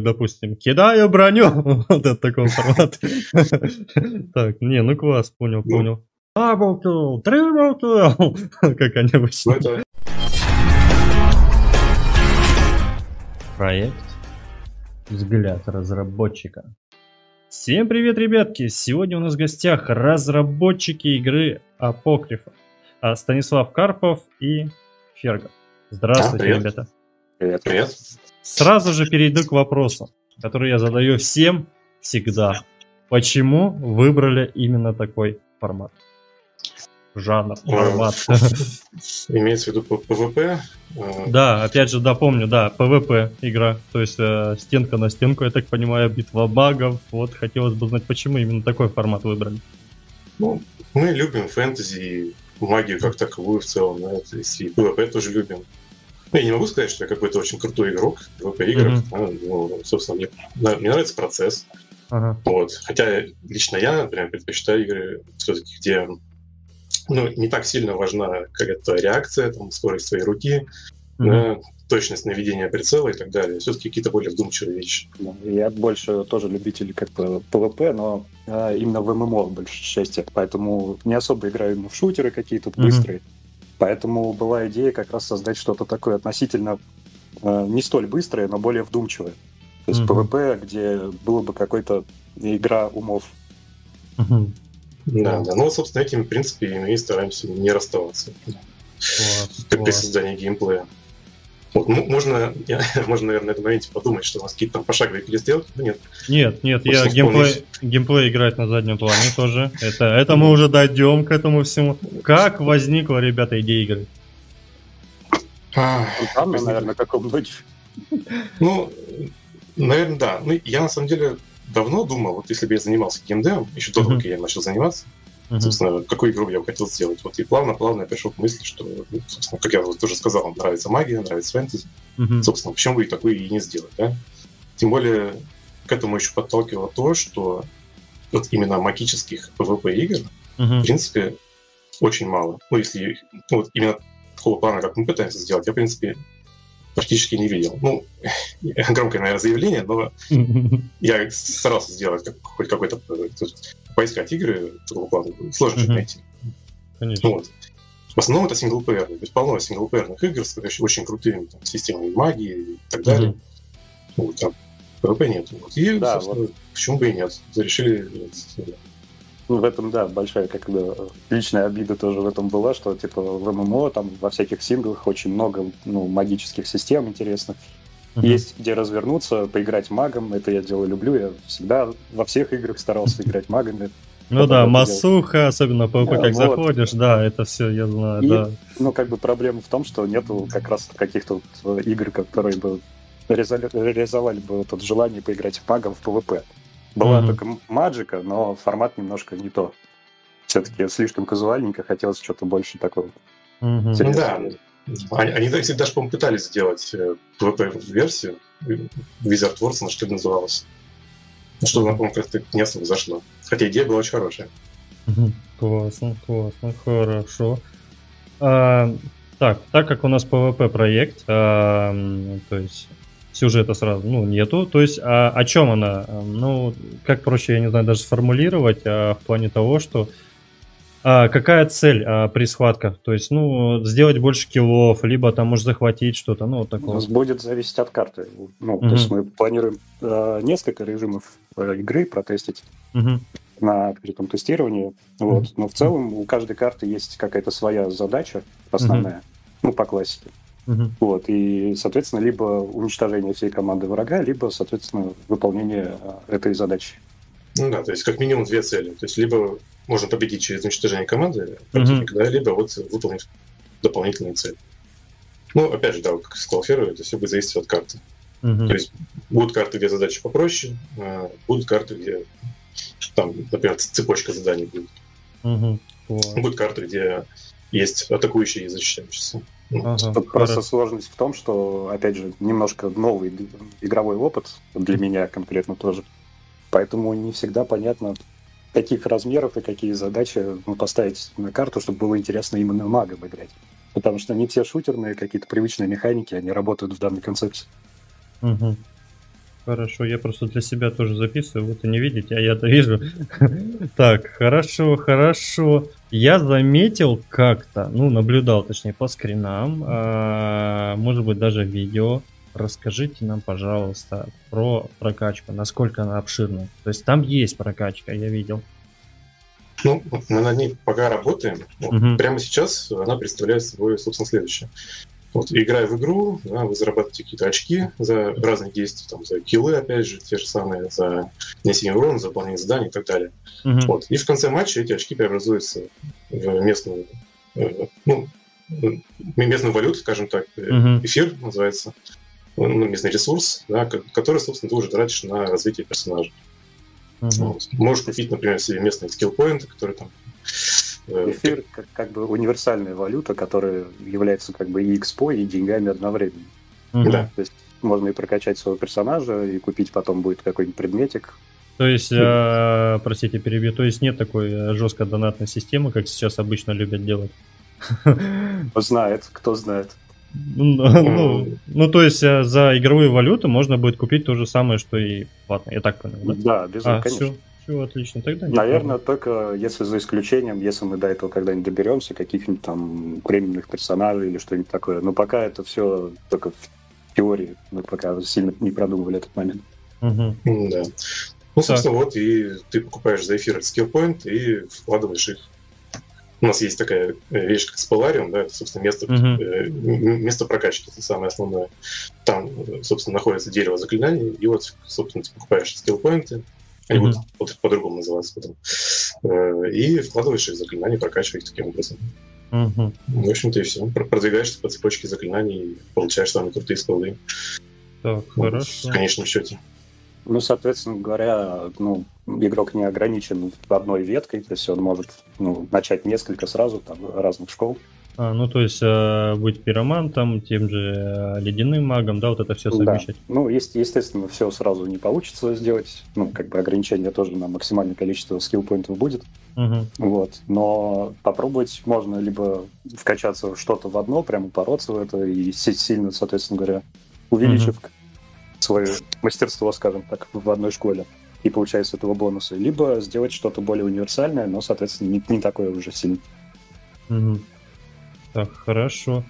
допустим, кидаю броню. Вот это такой формат. Так, не, ну класс, понял, Ну. понял. Double kill, triple kill. Как они Ну, обычно. это Проект «Взгляд разработчика». Всем привет, ребятки! Сегодня у нас в гостях разработчики игры Апокрифа. А, Станислав Карпов и Ферга. Здравствуйте, А, привет. ребята. Привет. привет. Сразу же перейду к вопросу, который я задаю всем всегда. Почему выбрали именно такой формат? Жанр, формат. Имеется в виду PvP. э, Да, опять же, допомню, да, PvP игра, то есть э, стенка на стенку, я так понимаю, битва магов. Вот хотелось бы знать, почему именно такой формат выбрали. Ну, мы любим фэнтези, магию как таковую в целом, да, и PvP тоже любим. Ну, я не могу сказать, что я какой-то очень крутой игрок в PvP-играх. Мгм. да, ну, собственно, мне, мне нравится процесс. Ага. Вот. Хотя лично я, например, предпочитаю игры все-таки, где ну, не так сильно важна какая-то реакция, там, скорость твоей руки, Мгм. да, точность наведения прицела и так далее. Все-таки какие-то более вдумчивые вещи. Ну, Я больше тоже любитель как бы PvP, но а, именно в MMO в большей части. Поэтому не особо играю именно в шутеры какие-то Мгм. быстрые. Поэтому была идея как раз создать что-то такое относительно а, не столь быстрое, но более вдумчивое. То есть Мгм. PvP, где было бы какой-то игра умов. Мгм. Да, да. Ну, собственно, этим, в принципе, мы и стараемся не расставаться. Как при класс. создании геймплея. Вот, ну, можно, я- можно, наверное, на этом моменте подумать, что у нас какие-то там пошаговые перестрелки, но нет. Нет, нет, я Просто геймплей, вспомнить. геймплей играть на заднем плане тоже. Это, это мы уже дойдем к этому всему. Как возникла, ребята, идея игры? Там, Возникла. наверное, как у многих. Ну, наверное, да. Ну, я на самом деле давно думал, вот если бы я занимался геймдевом, еще до того, как я начал заниматься, Мгм. собственно, какую игру я бы хотел сделать. Вот и плавно-плавно я пришел к мысли, что, ну, собственно, как я вот тоже сказал, вам нравится магия, нравится фэнтези. Мгм. Собственно, почему бы и такую и не сделать, да? Тем более, к этому еще подталкивало то, что вот именно магических PvP-игр в Мгм. принципе, очень мало. Ну, если ну, вот именно такого плана, как мы пытаемся сделать, я, в принципе, практически не видел. Ну, громкое, наверное, заявление, но я старался сделать как, хоть какой-то поискать игры такого плана. Сложно Мгм. найти. Конечно. Вот. В основном это синглплеерные. То есть полно синглплеерных игр с очень, очень крутыми там, системами магии и так далее. Мгм. Вот, там PvP нет. Вот. И, Да, собственно, почему бы и нет. Решили Ну, в этом, да, большая как бы личная обида тоже в этом была, что типа в ММО там во всяких синглах очень много ну, магических систем интересных. Мгм. Есть где развернуться, поиграть магом. Это я дело люблю. Я всегда во всех играх старался играть магами. Ну да, Потом масуха, особенно Да, как вот. заходишь, да, это все, я знаю, И, да. ну, как бы проблема в том, что нету как раз каких-то вот э, игр, которые бы реализовали, реализовали бы вот это желание поиграть магом в PvP. Была Мгм. только Magicka, но формат немножко не то. Все-таки слишком казуальненько, хотелось что-то больше такого. Мгм. Ну Интересно. да. Они, они даже, по-моему, пытались сделать PvP-версию э, Wizard Wars, на что это называлось. Но что, по-моему, как-то не особо зашло. Хотя идея была очень хорошая. Классно, классно, хорошо. А, так, так как у нас PvP проект, а, то есть сюжета сразу, ну, нету, то есть а, о чем она? Ну, как проще, я не знаю, даже сформулировать, а, в плане того, что а, какая цель а, при схватках? То есть, ну, сделать больше киллов, либо там, может, захватить что-то, ну, вот У такого. нас будет зависеть от карты. Ну, Мгм. то есть мы планируем э, несколько режимов э, игры протестить Мгм. на открытом тестировании. Вот. Но в целом у каждой карты есть какая-то своя задача основная, ну, по классике. Мгм. Вот, и, соответственно, либо уничтожение всей команды врага, либо, соответственно, выполнение а, этой задачи. Ну да, то есть как минимум две цели. То есть либо можно победить через уничтожение команды противника, да, либо вот выполнить дополнительные цели. Ну, опять же, да, вот как сказал Ферро, это все будет зависеть от карты. Мгм. То есть будут карты, где задачи попроще, а будут карты, где там, например, цепочка заданий будет. Мгм. Класс. Будут карты, где есть атакующие и защищающиеся. Ну, Ага, Тут просто хорошо. сложность в том, что, опять же, немножко новый игровой опыт для меня конкретно тоже. Поэтому не всегда понятно, каких размеров и какие задачи ну, поставить на карту, чтобы было интересно именно магом играть. Потому что не все шутерные, какие-то привычные механики, они работают в данной концепции. Мгм. Хорошо, я просто для себя тоже записываю, вы это не видите, а я-то вижу. Так, хорошо, хорошо. Я заметил как-то, ну, наблюдал, точнее, по скринам, а, может быть, даже видео. Расскажите нам, пожалуйста, про прокачку, насколько она обширна. То есть там есть прокачка, я видел. Ну, мы над ней пока работаем. Угу. Прямо сейчас она представляет собой, собственно, следующее. Вот, играя в игру, да, вы зарабатываете какие-то очки за разные действия, там, за киллы, опять же, те же самые, за нанесение урона, за выполнение заданий и так далее. Uh-huh. Вот. И в конце матча эти очки преобразуются в местную, э, ну, местную валюту, скажем так, uh-huh. эфир называется, местный ресурс, да, который, собственно, ты уже тратишь на развитие персонажа. Uh-huh. Вот. Можешь купить, например, себе местные скиллпоинты, которые там Э, Эфир как, как бы универсальная валюта, которая является как бы и экспо, и деньгами одновременно. Mm-hmm. Да. То есть можно и прокачать своего персонажа, и купить потом будет какой-нибудь предметик. То есть, э, простите, перебью, то есть нет такой э, жесткой донатной системы, как сейчас обычно любят делать? Кто знает, кто знает. Ну, ну, ну, то есть э, за игровую валюту можно будет купить то же самое, что и платно, я так понял, да? Да, без а, конечно. Все, все отлично. Тогда Наверное, только если за исключением, если мы до этого когда-нибудь доберемся, каких-нибудь там премиумных персонажей или что-нибудь такое. Но пока это все только в теории. Мы пока сильно не продумывали этот момент. Угу. Да. Ну, собственно, так. вот, и ты покупаешь за эфир скиллпоинт и вкладываешь их. У нас есть такая э, вещь, как спалариум, да, это, собственно, место, uh место прокачки, это самое основное. Там, собственно, находится дерево заклинаний, и вот, собственно, ты покупаешь скиллпоинты, они mm-hmm. будут по-другому называться потом. Э, и вкладываешь их заклинания, прокачиваешь их таким образом. Mm-hmm. В общем-то и все. Продвигаешься по цепочке заклинаний, получаешь самые крутые скиллы. Так, вот, хорошо. В конечном счете. Ну, соответственно говоря, ну, игрок не ограничен одной веткой, то есть он может ну, начать несколько сразу там разных школ. А, ну, то есть э, быть пиромантом, тем же э, ледяным магом, да, вот это все совмещать. Да. Ну, есть, естественно, все сразу не получится сделать. Ну, как бы ограничение тоже на максимальное количество скилл-поинтов будет. Угу. Вот. Но попробовать можно либо вкачаться что-то в одно, прямо бороться в это и сильно, соответственно говоря, увеличив угу. свое мастерство, скажем так, в одной школе и получая с этого бонусы, либо сделать что-то более универсальное, но, соответственно, не, не такое уже сильное. Угу. Так, хорошо.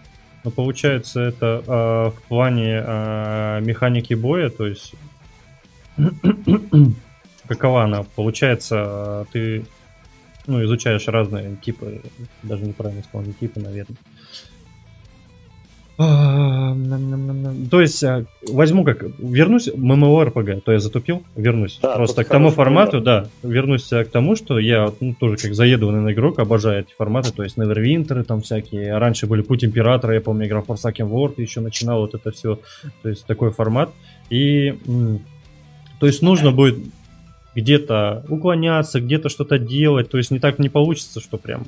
Ну, получается, это э, в плане э, механики боя, то есть какова она? Получается, ты ну, изучаешь разные типы, даже неправильно сказал, не типы, наверное. То есть, а, возьму как, вернусь MMORPG, то я затупил, вернусь. Да, Просто к тому формату, да, вернусь к тому, что я ну, тоже как заедованный игрок, обожаю эти форматы, то есть Neverwinter там всякие, раньше были Путь Императора, я помню, игра Forsaken World еще начинал вот это все, то есть такой формат. И, то есть нужно будет где-то уклоняться, где-то что-то делать, то есть не так не получится, что прям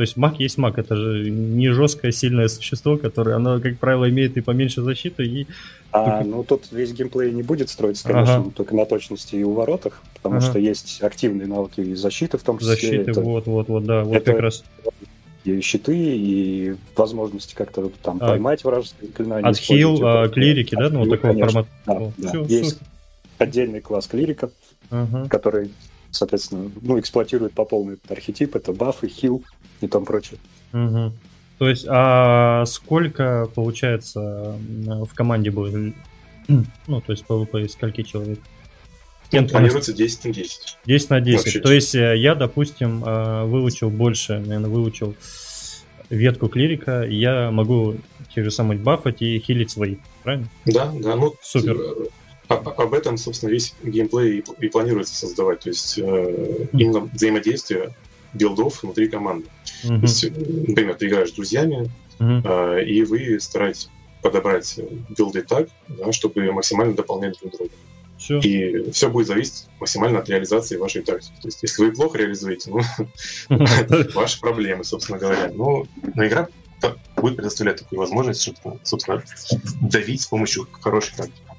то есть маг есть маг, это же не жесткое сильное существо, которое, оно, как правило, имеет и поменьше защиты, и... А, ну тут весь геймплей не будет строиться, конечно, ага. только на точности и уворотах, потому ага. что есть активные навыки и защиты в том числе. Защиты, это, вот, вот, вот, да, вот это как раз. И щиты, и возможности как-то там а, поймать вражеское заклинание. Отхил, а, клирики, да, ну, вот такого формата. Да, да. Все, есть супер. отдельный класс клирика, ага. который соответственно, ну, эксплуатирует по полной этот архетип, это бафы, хил и там прочее. Угу. То есть, а сколько, получается, в команде будет? Ну, то есть, PvP из скольки человек? Ну, планируется 10 на 10. 10 на 10. Вообще. То есть, э, я, допустим, э, выучил больше, наверное, выучил ветку клирика, я могу те же самые бафать и хилить свои, правильно? Да, да, ну, супер. Об этом, собственно, весь геймплей и, и планируется создавать. То есть э, именно взаимодействие билдов внутри команды. Mm-hmm. То есть, например, ты играешь с друзьями, mm-hmm. э, и вы стараетесь подобрать билды так, да, чтобы максимально дополнять друг друга. Все. И все будет зависеть максимально от реализации вашей тактики. То есть, если вы плохо реализуете, ну, ваши проблемы, собственно говоря. Но, но игра будет предоставлять такую возможность, чтобы, собственно, давить с помощью хорошей тактики.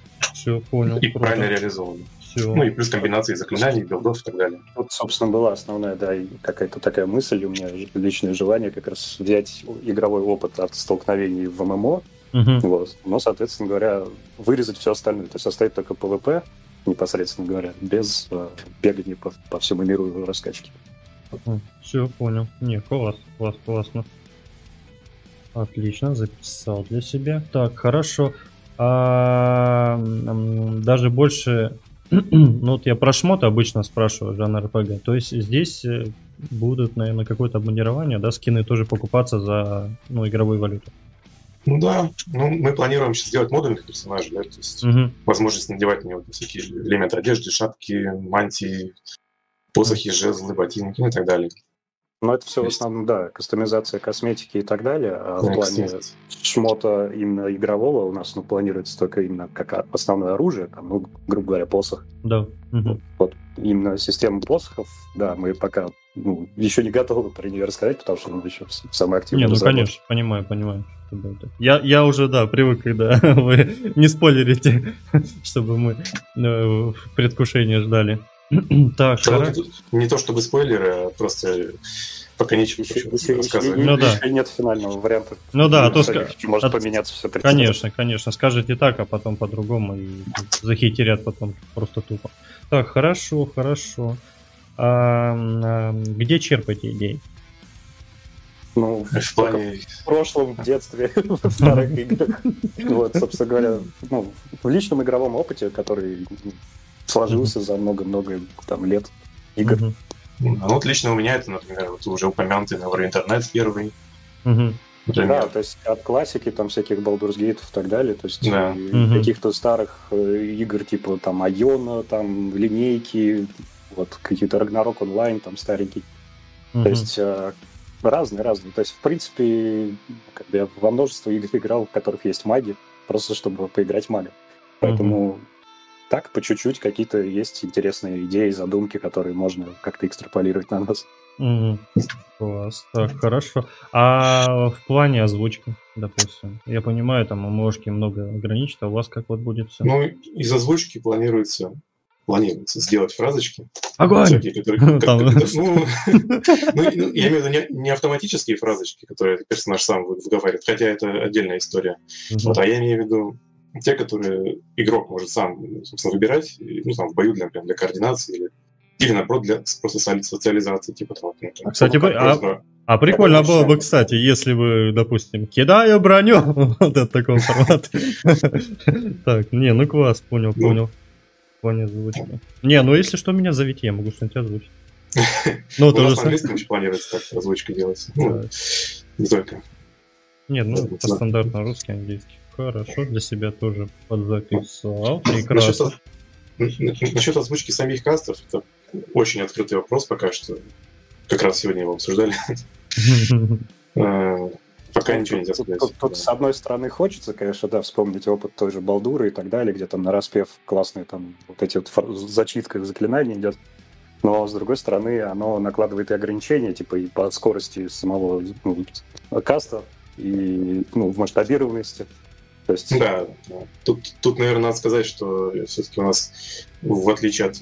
Все, понял. И правильно реализовано. Все. Ну и плюс комбинации заклинаний, билдов и так далее. Вот, собственно, была основная, да, какая-то такая мысль у меня, личное желание как раз взять игровой опыт от столкновений в ММО Угу. Вот. Но, соответственно говоря, вырезать все остальное. То есть оставить только PvP, непосредственно говоря, без э, бегания по, по всему миру раскачки. Все, понял. Не, класс, класс, классно. Отлично, записал для себя. Так, хорошо. А, даже больше... ну вот я про шмот обычно спрашиваю, жанр РПГ. То есть здесь э, будут, наверное, какое-то обмундирование, да, скины тоже покупаться за, ну, игровую валюту. Ну да, ну мы планируем сейчас сделать модульных персонажей, да, то есть угу. возможность надевать на него всякие элементы одежды, шапки, мантии, посохи, жезлы, ботинки ну и так далее. Но это все в основном, да, кастомизация косметики и так далее. А да, в плане кстати. шмота именно игрового у нас ну, планируется только именно как основное оружие, там, ну, грубо говоря, посох. Да. Вот, вот именно система посохов, да, мы пока ну, еще не готовы про нее рассказать, потому что мы еще в самой активной Не, ну конечно, понимаю, понимаю. Я, я уже, да, привык, когда вы не спойлерите, чтобы мы э, в предвкушении ждали. так, Не то чтобы спойлеры, а просто пока нечего еще, еще, рассказывать. Ну да. нет финального варианта. Ну да, а то ска... может от... поменяться все. Конечно, конечно. Скажете так, а потом по-другому и захитерят потом просто тупо. Так, хорошо, хорошо. А, а, где черпаете идеи? Ну, в, плане... в прошлом детстве, в старых играх. Вот, собственно говоря, ну, в личном игровом опыте, который сложился за много-много там лет игр. Mm-hmm. Ну, вот лично у меня это, например, вот уже упомянутый на интернет первый. Mm-hmm. Да, то есть от классики, там всяких Baldur's Gate и так далее, то есть да. mm-hmm. каких-то старых э, игр типа там Айона, там линейки, вот какие-то Ragnarok онлайн там старенький. Mm-hmm. То есть э, разные, разные. То есть, в принципе, как бы я во множество игр играл, в которых есть маги, просто чтобы поиграть мага. Поэтому mm-hmm так, по чуть-чуть какие-то есть интересные идеи, задумки, которые можно как-то экстраполировать на нас. Mm, класс, так, хорошо. А в плане озвучки, допустим, я понимаю, там у Мошки много ограничит, а у вас как вот будет все? Ну, из озвучки планируется планируется сделать фразочки. Огонь! Ну, ну, я имею в виду не, не автоматические фразочки, которые персонаж сам выговаривает, хотя это отдельная история. Вот, а я имею в виду те, которые игрок может сам, собственно, выбирать, ну, там, в бою для, например, для координации или, или наоборот, для просто социализации, типа того. Ну, там, кстати, бы, а, а прикольно было бы, кстати, если бы, допустим, кидаю броню, вот это такой формат. Так, не, ну класс, понял, ну. понял. Понял озвучки. Не, ну если что, меня зовите, я могу что-нибудь озвучить. Ну, английском еще планируется так озвучка делается. Ну, не только. Нет, ну, по стандартно русский, английский. Хорошо, для себя тоже подзаписал. Прекрасно. Насчет, насчет озвучки самих кастов, это очень открытый вопрос пока что. Как раз сегодня его обсуждали. Э, пока ничего нельзя сказать. Тут, с одной стороны, хочется, конечно, да, вспомнить опыт той же Балдуры и так далее, где там на распев классные там вот эти вот зачитка заклинаний идет. Но, с другой стороны, оно накладывает и ограничения, типа и по скорости самого ну, каста, и ну, в масштабированности. То есть... Да, Тут, тут, наверное, надо сказать, что все-таки у нас, в отличие от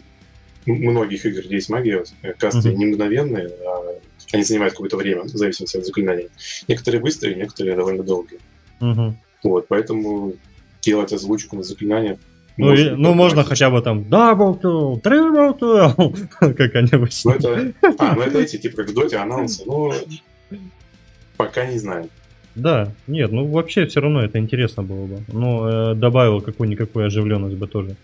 многих игр, где есть магия, касты mm-hmm. не мгновенные, а они занимают какое-то время, в зависимости от заклинаний. Некоторые быстрые, некоторые довольно долгие. Mm-hmm. Вот, поэтому делать озвучку на заклинания ну, и, ну можно хотя бы там double kill, triple kill, как они обычно. Ну, это, а, ну это эти, типа, как в доте анонсы, но пока не знаю. Да, нет, ну вообще все равно это интересно было бы. Ну, э, добавил какую-никакую оживленность бы тоже,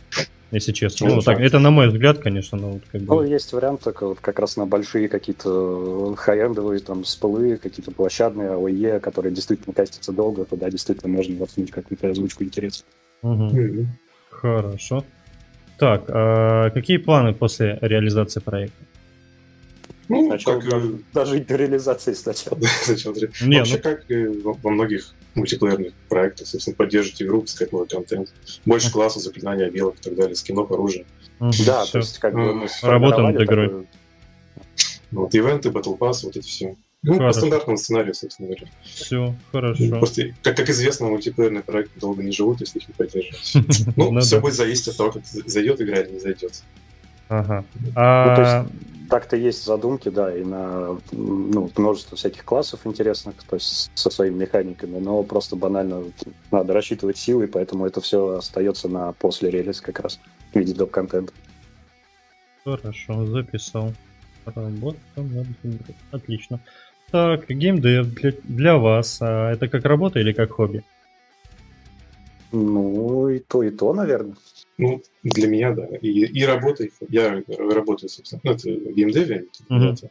если честно. Ну, ну так, это на мой взгляд, конечно, но вот как бы... Ну, есть вариант только вот как раз на большие какие-то хай-эндовые там спылы, какие-то площадные АОЕ, которые действительно кастятся долго, туда действительно можно воткнуть какую-то озвучку интересную. Угу. Mm-hmm. Хорошо. Так, а какие планы после реализации проекта? Ну, Начал как, даже, дожить до реализации сначала. Не, Вообще, ну... как и во многих мультиплеерных проектах, собственно, поддерживать игру, пускать новый контент. Больше классов, заклинания, белок и так далее, скинов, оружия. Да, то есть как бы мы Работаем над игрой. Вот, ивенты, Battle Pass, вот эти все. Ну, хорошо. по стандартному сценарию, собственно говоря. Все, хорошо. Просто, как, как известно, мультиплеерные проекты долго не живут, если их не поддерживать. Ну, все будет зависеть от того, как зайдет игра или не зайдет. Ага. А... Ну, то есть, так-то есть задумки, да, и на ну, множество всяких классов интересных, то есть со своими механиками, но просто банально надо рассчитывать силы, поэтому это все остается на после релиз как раз в виде доп-контента. Хорошо, записал. Работа над Отлично. Так, геймдев для, для вас. А это как работа или как хобби? Ну, и то, и то, наверное. Ну, для меня, да. И, и работа, я работаю, собственно, ну, это в геймдеве, uh-huh. это, то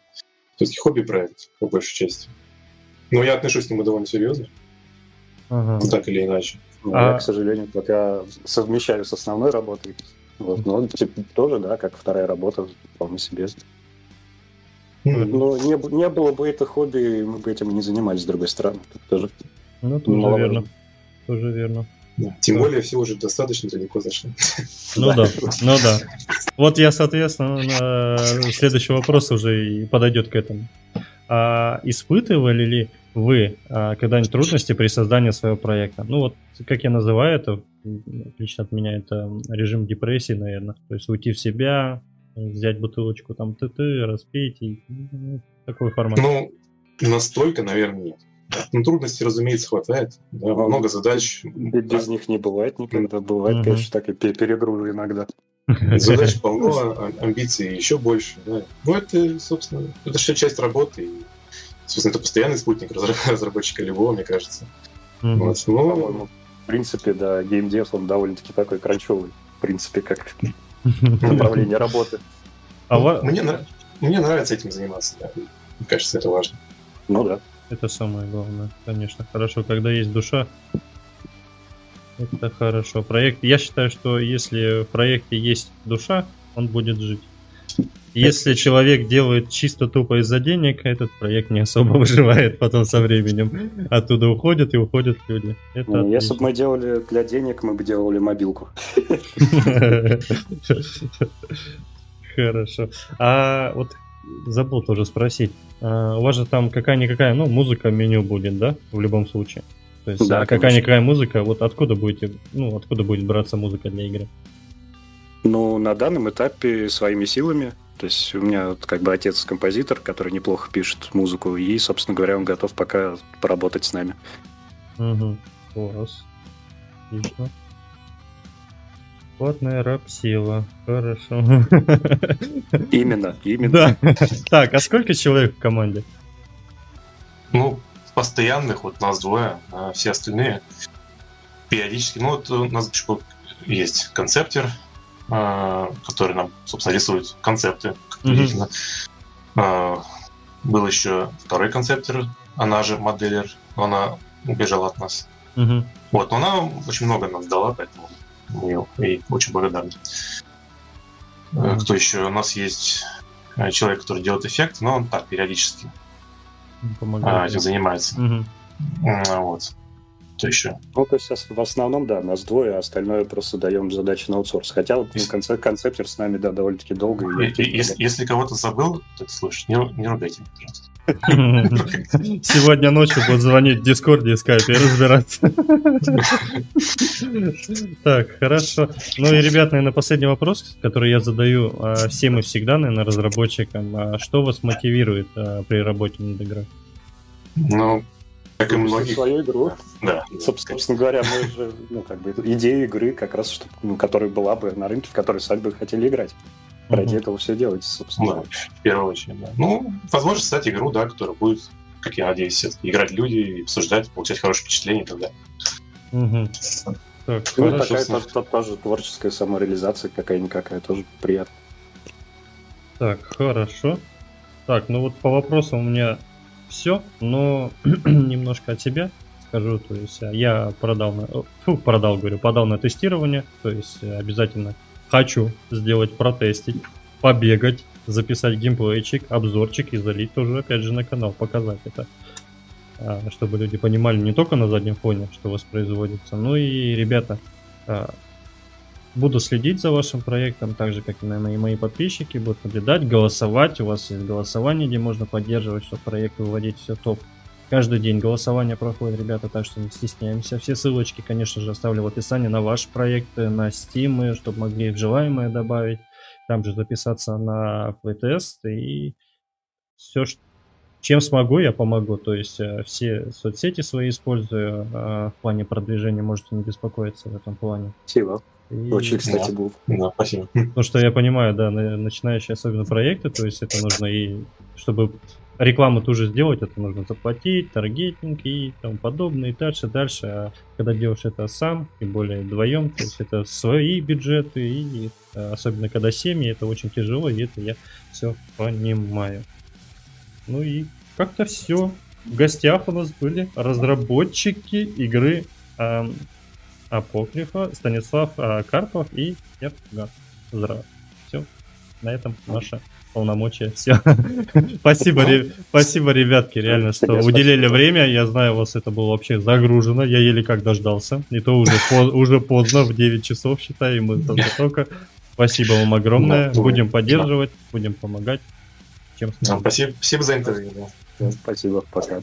есть хобби-проект, по большей части. Но я отношусь к нему довольно серьезно. Uh-huh. Так или иначе. Ну, а... Я, к сожалению, пока совмещаю с основной работой. Вот, но типа, тоже, да, как вторая работа, вполне себе. Mm-hmm. Но не, не было бы это хобби, мы бы этим и не занимались, с другой стороны. Тут тоже ну, тоже верно. Тоже верно. Да. Тем более все уже достаточно далеко зашли. Ну да, ну да. Вот я, соответственно, следующий вопрос уже и подойдет к этому. А испытывали ли вы а, когда-нибудь трудности при создании своего проекта? Ну вот, как я называю это, лично от меня это режим депрессии, наверное. То есть уйти в себя, взять бутылочку там ТТ, распить и ну, такой формат. Ну, настолько, наверное, нет. Ну, трудностей, разумеется, хватает. Да, много задач. Без них не бывает никогда. Бывает, угу. конечно, так и перегружу иногда. Задач полно, а амбиций еще больше. Да. Ну, это, собственно, это все часть работы. И, собственно, это постоянный спутник разработчика любого, мне кажется. Mm-hmm. Вот. Ну, в принципе, да, геймдев, он довольно-таки такой кранчевый. В принципе, как направление работы. А мне, мне нравится этим заниматься, да. Мне кажется, это важно. Ну да. Это самое главное, конечно. Хорошо, когда есть душа. Это хорошо. Проект. Я считаю, что если в проекте есть душа, он будет жить. Если человек делает чисто тупо из-за денег, этот проект не особо выживает потом со временем. Оттуда уходят и уходят люди. Это ну, если бы мы делали для денег, мы бы делали мобилку. Хорошо. А вот забыл тоже спросить. А, у вас же там какая-никакая, ну, музыка в меню будет, да, в любом случае? То есть, да, а какая-никакая музыка, вот откуда будете, ну, откуда будет браться музыка для игры? Ну, на данном этапе своими силами. То есть у меня как бы отец композитор, который неплохо пишет музыку, и, собственно говоря, он готов пока поработать с нами. Угу. Класс. Отлично. Платная раб-сила. Хорошо. Именно, именно. Да. Так, а сколько человек в команде? Ну, постоянных вот нас двое, а все остальные периодически. Ну, вот у нас есть концептер, а, который нам, собственно, рисует концепты, как mm-hmm. Был еще второй концептер, она же моделер, но она убежала от нас. Mm-hmm. Вот, но она очень много нам дала, поэтому ей очень благодарны. Mm-hmm. Кто еще? У нас есть э, человек, который делает эффект, но он так, периодически Помогает. этим занимается. Mm-hmm. Вот что еще? Ну, то есть в основном, да, нас двое, а остальное просто даем задачи на аутсорс. Хотя вот ну, конце, концептер с нами, да, довольно-таки долго. И, и, если, если кого-то забыл, то слушай, не, не ругайте, пожалуйста. Сегодня ночью будут звонить в Дискорде и скайпе и разбираться. Так, хорошо. Ну и, ребят, наверное, последний вопрос, который я задаю а, всем и всегда, наверное, разработчикам. А что вас мотивирует а, при работе над игрой? Ну, как и многие. свою игру. Да. Собственно говоря, мы же, ну, как бы, идея игры как раз, что, ну, которая была бы на рынке, в которой сами бы хотели играть. Ради этого все делать, собственно. Да, в первую очередь, да. Ну, возможно, создать игру, да, которая будет, как я надеюсь, играть люди, обсуждать, получать хорошее впечатление и так далее. Угу. Так, ну, хорошо, такая тоже, тоже, тоже творческая самореализация какая-никакая, тоже приятно. Так, хорошо. Так, ну вот по вопросам у меня все, но немножко от себя скажу, то есть а, я продал, на, фу, продал, говорю, подал на тестирование, то есть э, обязательно хочу сделать, протестить, побегать, записать геймплейчик, обзорчик и залить тоже, опять же, на канал, показать это. А, чтобы люди понимали не только на заднем фоне, что воспроизводится, но и, ребята, а, Буду следить за вашим проектом, так же, как и мои, подписчики, будут наблюдать, голосовать. У вас есть голосование, где можно поддерживать, чтобы проект выводить все топ. Каждый день голосование проходит, ребята, так что не стесняемся. Все ссылочки, конечно же, оставлю в описании на ваш проект, на Steam, чтобы могли в желаемое добавить. там же записаться на плейтест и все, чем смогу, я помогу. То есть э, все соцсети свои использую э, в плане продвижения, можете не беспокоиться в этом плане. Спасибо. И... Очень, кстати, да. был. Да, спасибо. Потому что я понимаю, да, начинающие особенно проекты, то есть это нужно и чтобы рекламу тоже сделать, это нужно заплатить, таргетинг и тому подобное, и дальше, дальше. А когда делаешь это сам, тем более вдвоем, то есть это свои бюджеты, и э, особенно когда семьи, это очень тяжело, и это я все понимаю. Ну и как-то все. В гостях у нас были разработчики игры эм, Апокрифа, Станислав э, Карпов и Ерган. Здравствуйте. Все. На этом наша полномочия. Все. спасибо, ре... спасибо, ребятки, реально, что уделили время. Я знаю, у вас это было вообще загружено. Я еле как дождался. И то уже, по... уже поздно, в 9 часов, считай, мы только-только. Спасибо вам огромное. Будем поддерживать, будем помогать. Чем спасибо, спасибо за интервью. Спасибо, пока.